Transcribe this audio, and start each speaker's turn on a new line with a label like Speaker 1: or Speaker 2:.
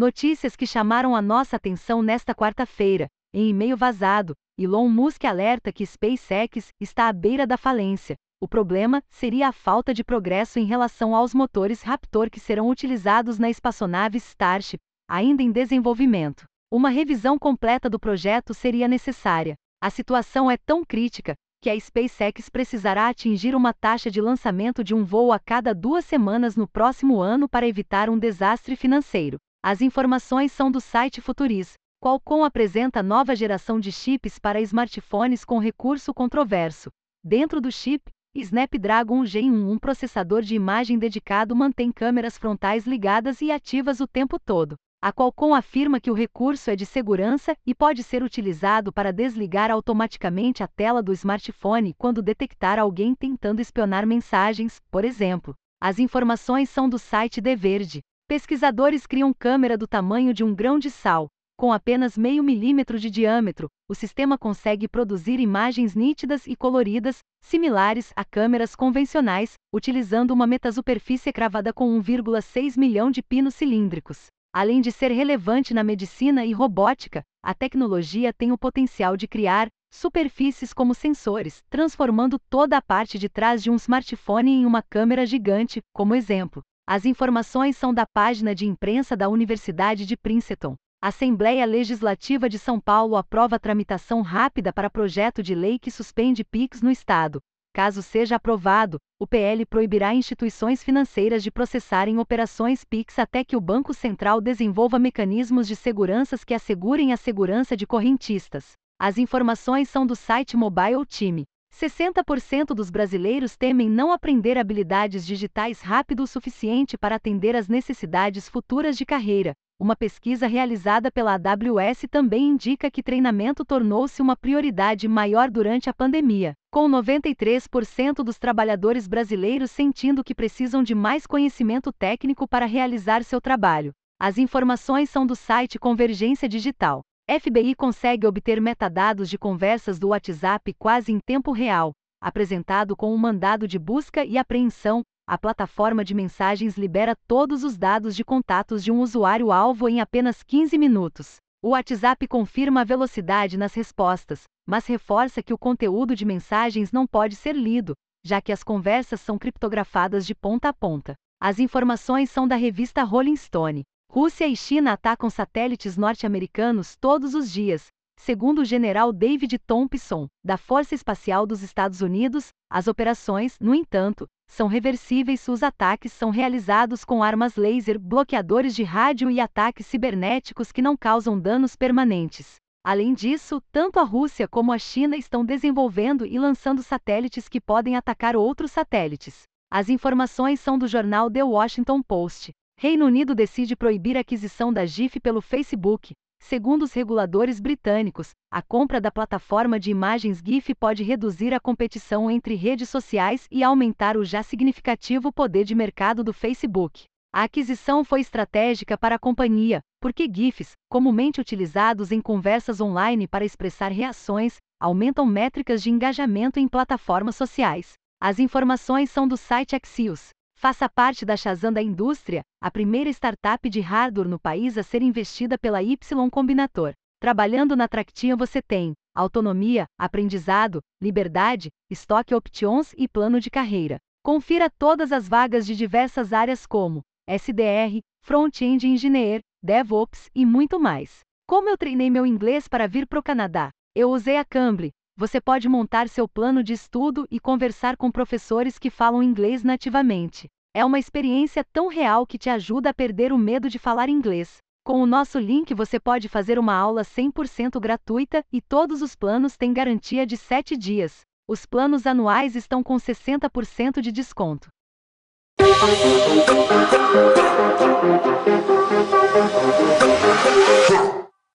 Speaker 1: Notícias que chamaram a nossa atenção nesta quarta-feira. Em e-mail vazado, Elon Musk alerta que SpaceX está à beira da falência. O problema seria a falta de progresso em relação aos motores Raptor que serão utilizados na espaçonave Starship, ainda em desenvolvimento. Uma revisão completa do projeto seria necessária. A situação é tão crítica que a SpaceX precisará atingir uma taxa de lançamento de um voo a cada duas semanas no próximo ano para evitar um desastre financeiro. As informações são do site Futuris. Qualcomm apresenta nova geração de chips para smartphones com recurso controverso. Dentro do chip, Snapdragon Gen 1, um processador de imagem dedicado, mantém câmeras frontais ligadas e ativas o tempo todo. A Qualcomm afirma que o recurso é de segurança e pode ser utilizado para desligar automaticamente a tela do smartphone quando detectar alguém tentando espionar mensagens, por exemplo. As informações são do site The Verde. Pesquisadores criam câmera do tamanho de um grão de sal. Com apenas meio milímetro de diâmetro, o sistema consegue produzir imagens nítidas e coloridas, similares a câmeras convencionais, utilizando uma metasuperfície cravada com 1,6 milhão de pinos cilíndricos. Além de ser relevante na medicina e robótica, a tecnologia tem o potencial de criar superfícies como sensores, transformando toda a parte de trás de um smartphone em uma câmera gigante, como exemplo. As informações são da página de imprensa da Universidade de Princeton. Assembleia Legislativa de São Paulo aprova tramitação rápida para projeto de lei que suspende PIX no Estado. Caso seja aprovado, o PL proibirá instituições financeiras de processarem operações PIX até que o Banco Central desenvolva mecanismos de seguranças que assegurem a segurança de correntistas. As informações são do site Mobile Time. 60% dos brasileiros temem não aprender habilidades digitais rápido o suficiente para atender às necessidades futuras de carreira. Uma pesquisa realizada pela AWS também indica que treinamento tornou-se uma prioridade maior durante a pandemia, com 93% dos trabalhadores brasileiros sentindo que precisam de mais conhecimento técnico para realizar seu trabalho. As informações são do site Convergência Digital. FBI consegue obter metadados de conversas do WhatsApp quase em tempo real. Apresentado com um mandado de busca e apreensão, a plataforma de mensagens libera todos os dados de contatos de um usuário-alvo em apenas 15 minutos. O WhatsApp confirma a velocidade nas respostas, mas reforça que o conteúdo de mensagens não pode ser lido, já que as conversas são criptografadas de ponta a ponta. As informações são da revista Rolling Stone. Rússia e China atacam satélites norte-americanos todos os dias. Segundo o general David Thompson, da Força Espacial dos Estados Unidos, as operações, no entanto, são reversíveis se os ataques são realizados com armas laser, bloqueadores de rádio e ataques cibernéticos que não causam danos permanentes. Além disso, tanto a Rússia como a China estão desenvolvendo e lançando satélites que podem atacar outros satélites. As informações são do jornal The Washington Post. Reino Unido decide proibir a aquisição da GIF pelo Facebook. Segundo os reguladores britânicos, a compra da plataforma de imagens GIF pode reduzir a competição entre redes sociais e aumentar o já significativo poder de mercado do Facebook. A aquisição foi estratégica para a companhia, porque GIFs, comumente utilizados em conversas online para expressar reações, aumentam métricas de engajamento em plataformas sociais. As informações são do site Axios. Faça parte da Shazam da indústria, a primeira startup de hardware no país a ser investida pela Y Combinator. Trabalhando na Tractinha você tem autonomia, aprendizado, liberdade, estoque options e plano de carreira. Confira todas as vagas de diversas áreas como SDR, Front-End Engineer, DevOps e muito mais. Como eu treinei meu inglês para vir para o Canadá? Eu usei a Cambly, você pode montar seu plano de estudo e conversar com professores que falam inglês nativamente. É uma experiência tão real que te ajuda a perder o medo de falar inglês. Com o nosso link você pode fazer uma aula 100% gratuita e todos os planos têm garantia de 7 dias. Os planos anuais estão com 60% de desconto.